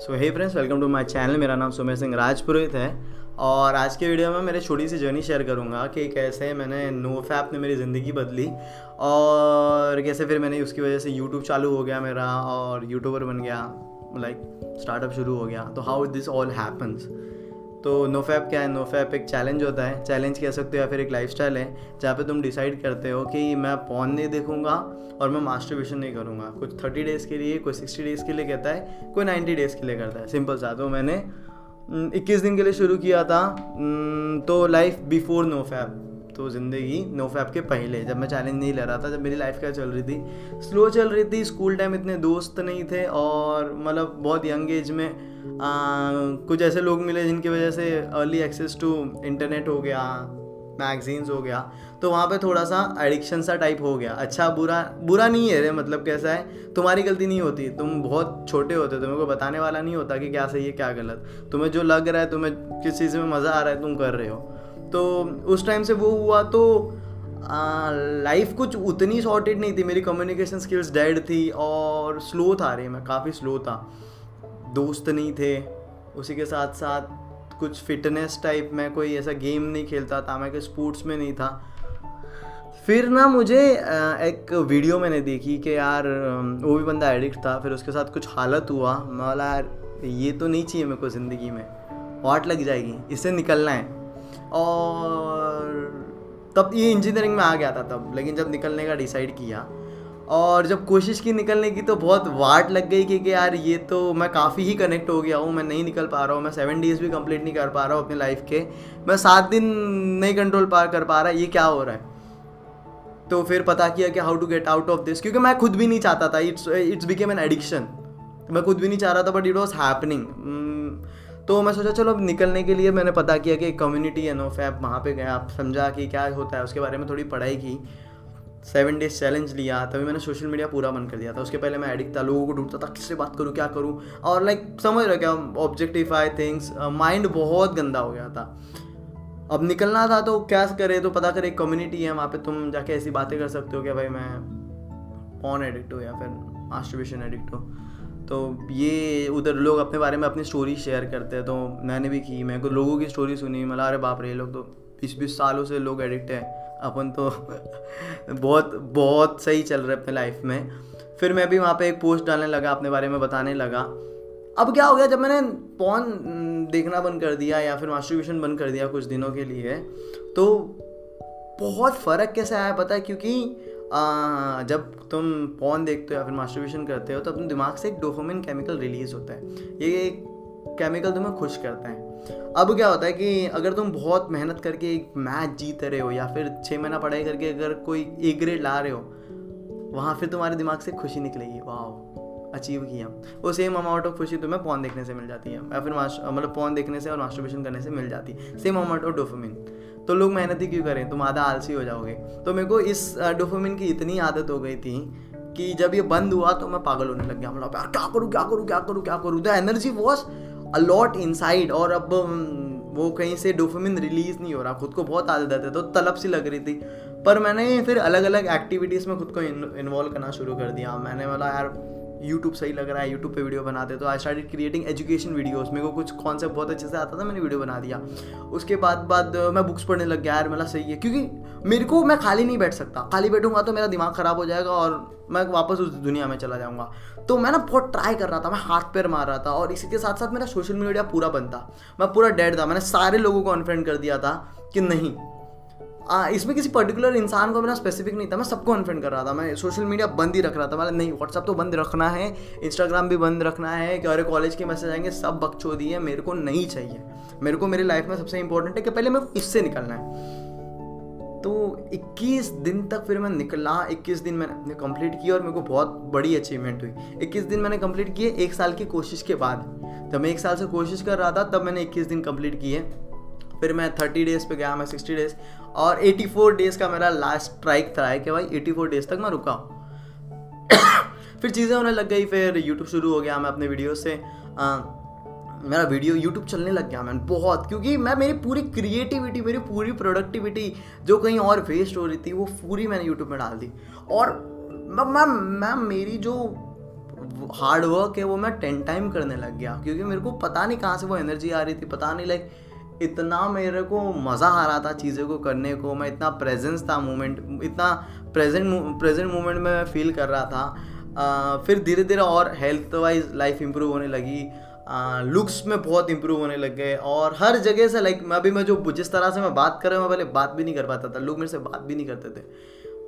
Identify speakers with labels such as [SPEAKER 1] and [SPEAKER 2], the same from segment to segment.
[SPEAKER 1] So hey friends welcome to my channel मेरा नाम सुमेर सिंह राजपुरोहित है। और आज के वीडियो में मेरी छोटी सी जर्नी शेयर करूँगा कि कैसे मैंने नो फैप ने मेरी ज़िंदगी बदली और कैसे फिर मैंने उसकी वजह से यूट्यूब चालू हो गया मेरा और यूट्यूबर बन गया लाइक स्टार्टअप शुरू हो गया। तो हाउ दिस ऑल हैपन्स तो नोफैप क्या है? नोफैप एक चैलेंज होता है। चैलेंज कह सकते हो या फिर एक लाइफस्टाइल है, जहाँ पे तुम डिसाइड करते हो कि मैं पॉन नहीं देखूँगा और मैं मास्टरबेशन नहीं करूँगा। कुछ थर्टी डेज़ के लिए कोई सिक्सटी डेज़ के लिए कहता है, कोई नाइन्टी डेज़ के लिए करता है। सिंपल सा तो मैंने इक्कीस दिन के लिए शुरू किया था। तो लाइफ बिफोर नो फैप तो ज़िंदगी नो फैप के पहले जब मैं चैलेंज नहीं ले रहा था जब मेरी लाइफ क्या चल रही थी? स्लो चल रही थी स्कूल टाइम इतने दोस्त नहीं थे और मतलब बहुत यंग एज में आ, कुछ ऐसे लोग मिले जिनकी वजह से अर्ली एक्सेस टू इंटरनेट हो गया मैगजीन्स हो गया तो वहाँ पे थोड़ा सा एडिक्शन सा टाइप हो गया। अच्छा बुरा बुरा नहीं है रे मतलब कैसा है? तुम्हारी गलती नहीं होती। तुम बहुत छोटे होते तुम्हें को बताने वाला नहीं होता कि क्या सही है क्या गलत। तुम्हें जो लग रहा है तुम्हें किस चीज़ में मज़ा आ रहा है तुम कर रहे हो। तो उस टाइम से वो हुआ तो लाइफ कुछ उतनी सॉर्टेड नहीं थी। मेरी कम्युनिकेशन स्किल्स डेड थी और स्लो था रे मैं, काफ़ी स्लो था। दोस्त नहीं थे, उसी के साथ साथ कुछ फिटनेस टाइप में कोई ऐसा गेम नहीं खेलता था, मैं कोई स्पोर्ट्स में नहीं था। फिर ना मुझे एक वीडियो मैंने देखी कि यार वो भी बंदा एडिक्ट था, फिर उसके साथ कुछ हालत हुआ। मैं बोला, यार, ये तो नहीं चाहिए मेरे को ज़िंदगी में वाट लग जाएगी, इससे निकलना है। और तब ये इंजीनियरिंग में आ गया था तब लेकिन जब निकलने का डिसाइड किया और जब कोशिश की निकलने की तो बहुत वाट लग गई कि, यार ये तो मैं काफ़ी ही कनेक्ट हो गया हूँ मैं नहीं निकल पा रहा हूँ मैं सेवन डेज़ भी कंप्लीट नहीं कर पा रहा हूँ अपनी लाइफ के मैं सात दिन नहीं कंट्रोल पा कर पा रहा ये क्या हो रहा है? तो फिर पता किया कि how to get out of this क्योंकि मैं खुद भी नहीं चाहता था it's it's became an addiction मैं खुद भी नहीं चाह रहा था बट इट वॉज़ हैपनिंग तो मैं सोचा, चलो अब निकलने के लिए मैंने पता किया कि कम्युनिटी है नो फैप वहाँ पे गया। समझा कि क्या होता है, उसके बारे में थोड़ी पढ़ाई की। सेवन डेज़ चैलेंज लिया, तभी मैंने सोशल मीडिया पूरा बंद कर दिया था। उसके पहले मैं एडिक्ट था, लोगों को ढूंढता था, किससे बात करूँ, क्या करूँ। और लाइक समझ रहे क्या ऑब्जेक्टिफाई थिंग्स माइंड बहुत गंदा हो गया था। अब निकलना था तो क्या करे तो पता करे कम्युनिटी है, वहाँ पे तुम जाके ऐसी बातें कर सकते हो कि भाई मैं पॉन एडिक्ट हो या फिर मास्टरबेशन एडिक्ट हो। तो ये उधर लोग अपने बारे में अपनी स्टोरी शेयर करते हैं तो मैंने भी की मैं को लोगों की स्टोरी सुनी मतलब अरे बाप रे, ये लोग तो बीस बीस सालों से लोग एडिक्ट हैं, अपन तो बहुत बहुत सही चल रहा है अपने लाइफ में। फिर मैं भी वहाँ पे एक पोस्ट डालने लगा, अपने बारे में बताने लगा। अब क्या हो गया, जब मैंने पॉन देखना बंद कर दिया या फिर मास्टरब्यूशन बंद कर दिया कुछ दिनों के लिए तो बहुत फ़र्क कैसे आया पता है? क्योंकि जब तुम पॉन देखते हो या फिर मास्टरबेशन करते हो तो अपने दिमाग से एक डोफोमिन केमिकल रिलीज़ होता है। ये एक केमिकल तुम्हें खुश करता है। अब क्या होता है कि अगर तुम बहुत मेहनत करके एक मैच जीत रहे हो या फिर छः महीना पढ़ाई करके अगर कोई ए ग्रेड ला रहे हो, वहाँ फिर तुम्हारे दिमाग से खुशी निकलेगी। वाह अचीव किया। वो सेम अमाउंट ऑफ़ खुशी तुम्हें पॉन देखने से मिल जाती है। या फिर मतलब पॉन देखने से और मास्टरबेशन करने से मिल जाती। है सेम अमाउंट ऑफ़ डोफोमिन तो लोग मेहनत ही क्यों करें? तुम आधा आलसी हो जाओगे। तो मेरे को इस डोफोमिन की इतनी आदत हो गई थी कि जब ये बंद हुआ तो मैं पागल होने लग गया। मतलब यार क्या करूँ क्या करूँ क्या करूँ क्या करूँ? The energy was a lot inside और अब वो कहीं से डोफामिन रिलीज़ नहीं हो रहा। खुद को बहुत आदत है तो तलब सी लग रही थी। पर मैंने फिर अलग अलग एक्टिविटीज़ में खुद को इन्वॉल्व करना शुरू कर दिया। मैंने बोला, यार यूट्यूब सही लग रहा है यूट्यूब पे वीडियो बनाते तो I started creating education videos मेरे को कुछ कॉन्सेप्ट बहुत अच्छे से आता था, मैंने वीडियो बना दिया। उसके बाद बाद मैं बुक्स पढ़ने लग गया, यार, मेरा सही है। क्योंकि मेरे को, मैं खाली नहीं बैठ सकता। खाली बैठूँगा तो मेरा दिमाग ख़राब हो जाएगा और मैं वापस उस दुनिया में चला जाऊँगा। तो मैं ना बहुत ट्राई कर रहा था, मैं हाथ पैर मार रहा था और इसी के साथ साथ मेरा सोशल मीडिया पूरा था। मैं पूरा डेड था। मैंने सारे लोगों को अनफ्रेंड कर दिया था कि नहीं इसमें किसी पर्टिकुलर इंसान को मेरा स्पेसिफिक नहीं था, मैं सबको अनफ्रेंड कर रहा था, मैं सोशल मीडिया बंद ही रख रहा था मतलब नहीं व्हाट्सअप तो बंद रखना है इंस्टाग्राम भी बंद रखना है, कि अरे कॉलेज के मैसेज आएँगे, सब बकचोदी है, मेरे को नहीं चाहिए। मेरे को मेरी लाइफ में सबसे इंपॉर्टेंट है कि पहले मेरे को इससे निकलना है। तो 21 दिन तक फिर मैं निकला 21 दिन मैंने कंप्लीट किया और मेरे को बहुत बड़ी अचीवमेंट हुई। 21 दिन मैंने कंप्लीट किए, एक साल की कोशिश के बाद। जब मैं एक साल से कोशिश कर रहा था, तब मैंने 21 दिन कंप्लीट किए। फिर मैं 30 डेज़ पे गया मैं 60 डेज़। और 84 डेज़ का मेरा लास्ट स्ट्राइक था कि भाई? 84 डेज़ तक मैं रुका। फिर चीज़ें होने लग गई फिर यूट्यूब शुरू हो गया मैं अपने वीडियो से। आ, मेरा वीडियो यूट्यूब चलने लग गया मैंने बहुत क्योंकि मैं मेरी पूरी क्रिएटिविटी मेरी पूरी प्रोडक्टिविटी जो कहीं और वेस्ट हो रही थी वो पूरी मैंने यूट्यूब में डाल दी। और मैं मैम मेरी जो हार्ड वर्क है वो मैं टेन टाइम करने लग गया क्योंकि मेरे को पता नहीं कहाँ से वो एनर्जी आ रही थी पता नहीं लाइक इतना मेरे को मज़ा आ रहा था चीज़ों को करने को, मैं इतना प्रेजेंस था मोमेंट इतना प्रेजेंट प्रेजेंट मोमेंट में मैं फील कर रहा था। फिर धीरे धीरे और हेल्थ वाइज लाइफ इंप्रूव होने लगी। लुक्स में बहुत इंप्रूव होने लग गए और हर जगह से लाइक मैं अभी मैं जो जिस तरह से मैं बात कर रहा हूँ, मैं पहले बात भी नहीं कर पाता था, लोग मेरे से बात भी नहीं करते थे।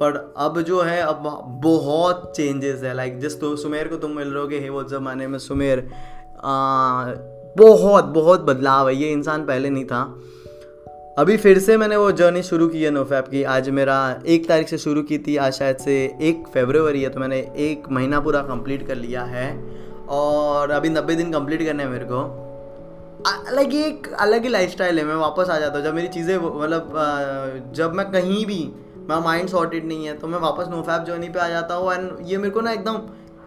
[SPEAKER 1] पर अब जो है, अब बहुत चेंजेस है। लाइक जिस तो सुमेर को तुम मिल रहे हो हे, वो ज़माने में सुमेर बहुत बहुत बदलाव है। ये इंसान पहले नहीं था। अभी फिर से मैंने वो जर्नी शुरू की है नोफैप की। आज मेरा एक तारीख से शुरू की थी, आज शायद से एक फेबरवरी है तो मैंने एक महीना पूरा कंप्लीट कर लिया है। और अभी नब्बे दिन कंप्लीट करने हैं मेरे को। अलग ही एक अलग ही लाइफ है, मैं वापस आ जाता हूँ। जब मेरी चीज़ें मतलब जब मैं कहीं भी, मेरा माइंड सॉर्टेड नहीं है तो मैं वापस नोफैप जर्नी पे आ जाता हूँ। एंड ये मेरे को ना एकदम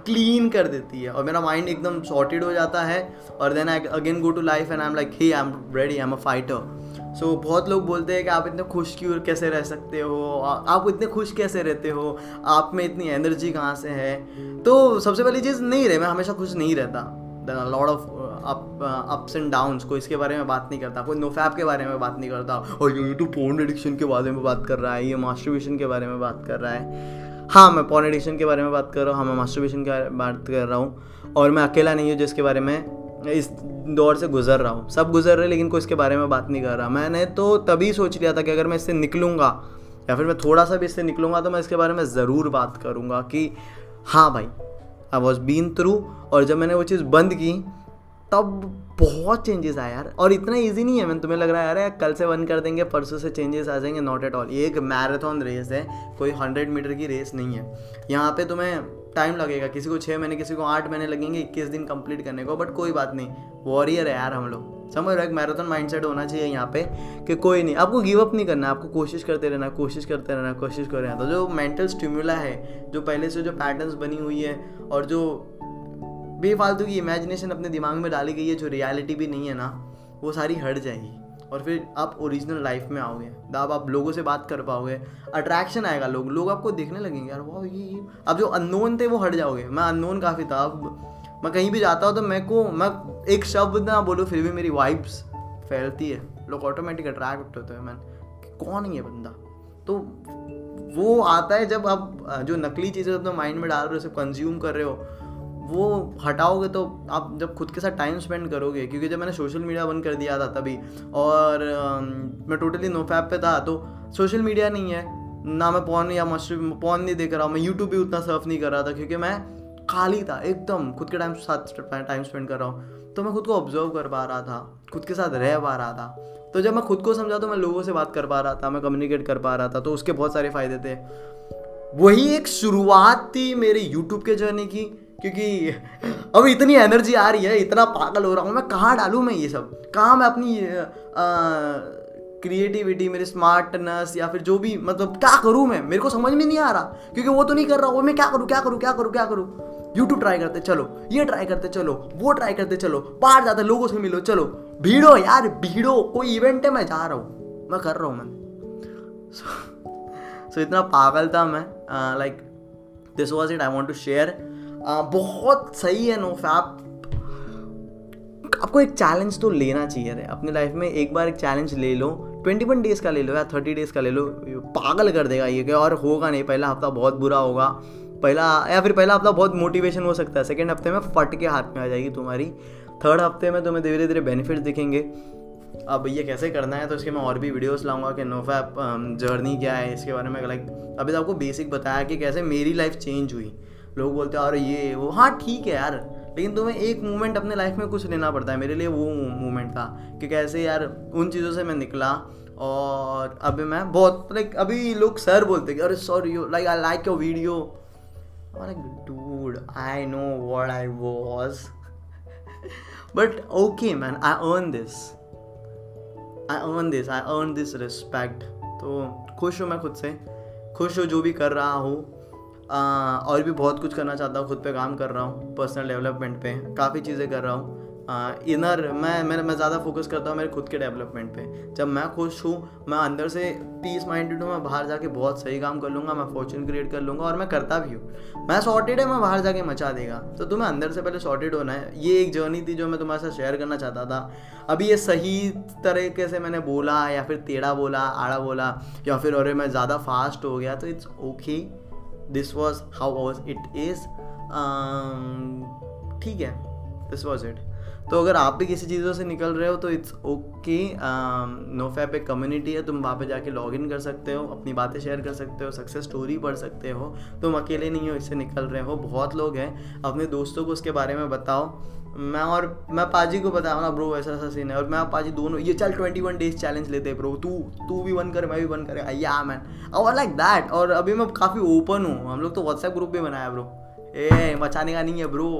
[SPEAKER 1] क्लीन कर देती है और मेरा माइंड एकदम सॉर्टेड हो जाता है और then I again go to life and I am like he I am ready I am a fighter so बहुत लोग बोलते हैं कि आप इतने खुश क्यों कैसे रह सकते हो? आप इतने खुश कैसे रहते हो? आप में इतनी एनर्जी कहाँ से है? तो सबसे पहली चीज़, नहीं रहे मैं हमेशा खुश नहीं रहता। Then lord of ups and downs को इसके बारे में बात नहीं करता। कोई नोफैप के बारे में बात नहीं करता। और ये तो पोर्न एडिक्शन के बारे में बात कर रहा है, ये मास्टरबेशन के बारे में बात कर रहा है। हाँ मैं पॉन एडिक्शन के बारे में बात कर रहा हूँ हाँ मैं मास्टरबेशन की बात कर रहा हूँ और मैं अकेला नहीं हूँ जिसके बारे में इस दौर से गुजर रहा हूँ। सब गुजर रहे लेकिन कोई इसके बारे में बात नहीं कर रहा। मैंने तो तभी सोच लिया था कि अगर मैं इससे निकलूँगा या फिर मैं थोड़ा सा भी इससे निकलूँगा तो मैं इसके बारे में ज़रूर बात करूँगा कि हाँ भाई आई वॉज़ बीन थ्रू और जब मैंने वो चीज़ बंद की तब बहुत चेंजेस आए यार। और इतना इजी नहीं है, मैंने तुम्हें लग रहा है, यार कल से वन कर देंगे, परसों से चेंजेस आ जाएँगे नॉट एट ऑल ये एक मैराथन रेस है, कोई हंड्रेड मीटर की रेस नहीं है। यहाँ पे तुम्हें टाइम लगेगा, किसी को छः महीने, किसी को आठ महीने लगेंगे, इक्कीस दिन कंप्लीट करने को बट कोई बात नहीं वॉरियर है यार हम लोग। समझ रहे मैराथन माइंडसेट होना चाहिए यहाँ पे, कि कोई नहीं, आपको गिव अप नहीं करना, आपको कोशिश करते रहना, कोशिश करते रहना, कोशिश कर रहना तो जो मेंटल स्टिम्यूला है, जो पहले से जो पैटर्न्स बनी हुई है, और जो बेफालतू की इमेजिनेशन अपने दिमाग में डाली गई है, जो रियलिटी भी नहीं है ना, वो सारी हट जाएगी। और फिर आप ओरिजिनल लाइफ में आओगे। तब आप लोगों से बात कर पाओगे। अट्रैक्शन आएगा लोग। लोग आपको देखने लगेंगे, यार, वाह, ये अब जो अननोन थे, वो हट जाओगे। मैं अननोन काफ़ी था। अब मैं कहीं भी जाता हूँ तो मैं को, मैं एक शब्द ना बोलूँ, फिर भी मेरी वाइब्स फैलती है। लोग ऑटोमेटिक अट्रैक्ट होते हैं मैं कौन ये बंदा? तो वो आता है जब आप, जो नकली चीज़ें अपने माइंड में डाल रहे हो, उसे कंज्यूम कर रहे हो वो हटाओगे तो आप जब खुद के साथ टाइम स्पेंड करोगे, क्योंकि जब मैंने सोशल मीडिया बंद कर दिया था तभी, और मैं टोटली नो फैप पे था तो सोशल मीडिया नहीं है। ना मैं पॉन या मस्टर पॉन नहीं देख रहा हूँ मैं यूट्यूब भी उतना सर्फ नहीं कर रहा था, क्योंकि मैं खाली था, एकदम खुद के टाइम साथ टाइम स्पेंड कर रहा हूँ। तो मैं खुद को ऑब्ज़र्व कर पा रहा था, खुद के साथ रह पा रहा था। तो जब मैं खुद को समझा तो मैं लोगों से बात कर पा रहा था, मैं कम्युनिकेट कर पा रहा था तो उसके बहुत सारे फ़ायदे थे। वही एक शुरुआत थी मेरे यूट्यूब के जर्नी की। क्योंकि अब इतनी एनर्जी आ रही है, इतना पागल हो रहा हूँ मैं, कहाँ डालूँ मैं ये सब? कहाँ मैं अपनी क्रिएटिविटी मेरी स्मार्टनेस या फिर जो भी मतलब क्या करूँ मैं? मेरे को समझ में नहीं आ रहा, क्योंकि वो तो नहीं कर रहा वो मैं क्या करूँ क्या करूँ क्या करूँ क्या करूँ? यूट्यूब ट्राई करते चलो, ये ट्राई करते चलो, वो ट्राई करते चलो, बाहर जाते लोगों से मिलो, चलो, भीड़ो यार, भीड़ो, कोई इवेंट है, मैं जा रहा हूँ, मैं कर रहा हूँ मैं। सो इतना पागल था मैं like this was it I want to share बहुत सही है नो फैप आपको एक चैलेंज तो लेना चाहिए रे, अपनी लाइफ में एक बार एक चैलेंज ले लो ट्वेंटी वन डेज़ का ले लो या थर्टी डेज़ का ले लो, पागल कर देगा ये और होगा नहीं, पहला हफ़्ता बहुत बुरा होगा, पहला, या फिर पहला हफ़्ता बहुत मोटिवेशन हो सकता है सेकेंड हफ़्ते में फट के हाथ में आ जाएगी तुम्हारी थर्ड हफ़्ते में तुम्हें धीरे धीरे बेनिफिट्स दिखेंगे. अब ये कैसे करना है तो इसके मैं और भी वीडियोस लाऊँगा कि नोफैप जर्नी क्या है, इसके बारे में लाइक अभी तो आपको बेसिक बताया कि कैसे मेरी लाइफ चेंज हुई. लोग बोलते हैं, अरे ये, वो। हाँ ठीक है यार, लेकिन तुम्हें एक मोमेंट अपने लाइफ में कुछ लेना पड़ता है, मेरे लिए वो मोमेंट था, कि कैसे यार, उन चीज़ों से मैं निकला, और अभी मैं बहुत लाइक अभी लोग सर बोलते कि, अरे sorry you like I like your video dude I know what I was but okay man I earn this I earn this I earn this respect तो खुश हूँ मैं खुद से, खुश हूँ जो भी कर रहा हूँ और भी बहुत कुछ करना चाहता हूँ, खुद पे काम कर रहा हूँ पर्सनल डेवलपमेंट पे, काफ़ी चीज़ें कर रहा हूँ। इनर मैं मैं मैं ज़्यादा फोकस करता हूँ मेरे खुद के डेवलपमेंट पे। जब मैं खुश हूँ, मैं अंदर से पीस माइंडेड हूँ, मैं बाहर जाके बहुत सही काम कर लूँगा, मैं फॉर्चून क्रिएट कर लूँगा और मैं करता भी हूँ। मैं सॉर्टेड है, मैं बाहर जाके मचा देगा। तो तुम्हें अंदर से पहले सॉर्टेड होना है। ये एक जर्नी थी जो मैं तुम्हारे साथ शेयर करना चाहता था। अभी ये सही तरीके से मैंने बोला या फिर टेढ़ा बोला, आड़ा बोला या फिर अरे मैं ज़्यादा फास्ट हो गया तो it's okay this was how was it is ठीक है दिस वॉज़ इट तो अगर आप भी किसी चीज़ों से निकल रहे हो तो इट्स ओके नो फैप एक कम्युनिटी है, तुम वहाँ पे जाके लॉग इन कर सकते हो, अपनी बातें शेयर कर सकते हो सक्सेस स्टोरी पढ़ सकते हो। तुम अकेले नहीं हो, इससे निकल रहे हो, बहुत लोग हैं। अपने दोस्तों को उसके बारे में बताओ मैं और मैं पाजी को बताया, ना ब्रो ऐसा ऐसा सीन है। और मैं और पाजी दोनों, ये चल ट्वेंटी वन डेज़ चैलेंज लेते हैं ब्रो तू तू भी वन कर, मैं भी वन करे। या मैन और लाइक दैट और अभी मैं काफ़ी ओपन हूँ। हम लोग तो व्हाट्सएप ग्रुप भी बनाया ब्रो ए मचाने का नहीं है bro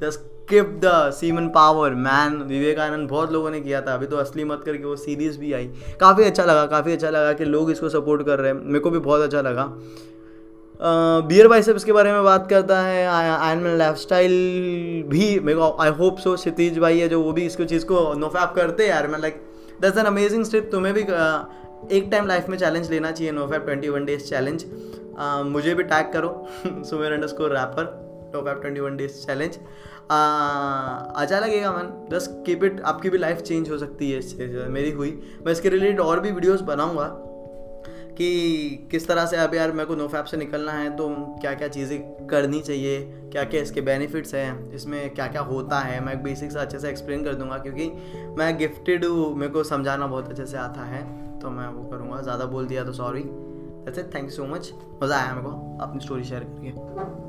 [SPEAKER 1] just keep the semen power man Vivekananda बहुत लोगों ने किया था। अभी तो असली मत करके वो सीरीज़ भी आई। काफ़ी अच्छा लगा, काफ़ी अच्छा लगा कि लोग इसको सपोर्ट कर रहे हैं। मेरे को भी बहुत अच्छा लगा। बियर बाइसेप्स के बारे में बात करता है आयन मैन लाइफ स्टाइल भी मेरे को आई होप सो क्षितिज भाई है जो वो भी इसको चीज़ को नोफैप करते हैं यार like that's an amazing strip तुम्हें भी uh, एक टाइम लाइफ में चैलेंज लेना चाहिए NoFap twenty one days challenge मुझे भी टैग करो Sumer underscore rapper NoFap twenty one days challenge अच्छा लगेगा मन जस्ट कीप इट आपकी भी लाइफ चेंज हो सकती है इससे मेरी हुई। मैं इसके रिलेटेड और भी वीडियोस बनाऊँगा कि किस तरह से अब यार मेरे को नो फैप से निकलना है तो क्या क्या चीज़ें करनी चाहिए क्या क्या इसके बेनिफिट्स हैं, इसमें क्या क्या होता है, मैं बेसिक से अच्छे से एक्सप्लेन कर दूँगा, क्योंकि मैं गिफ्टेड हूँ, मेरे को समझाना बहुत अच्छे से आता है तो मैं वो करूँगा, ज़्यादा बोल दिया तो sorry it thank you so much मज़ा आया मेरे को अपनी स्टोरी शेयर करके।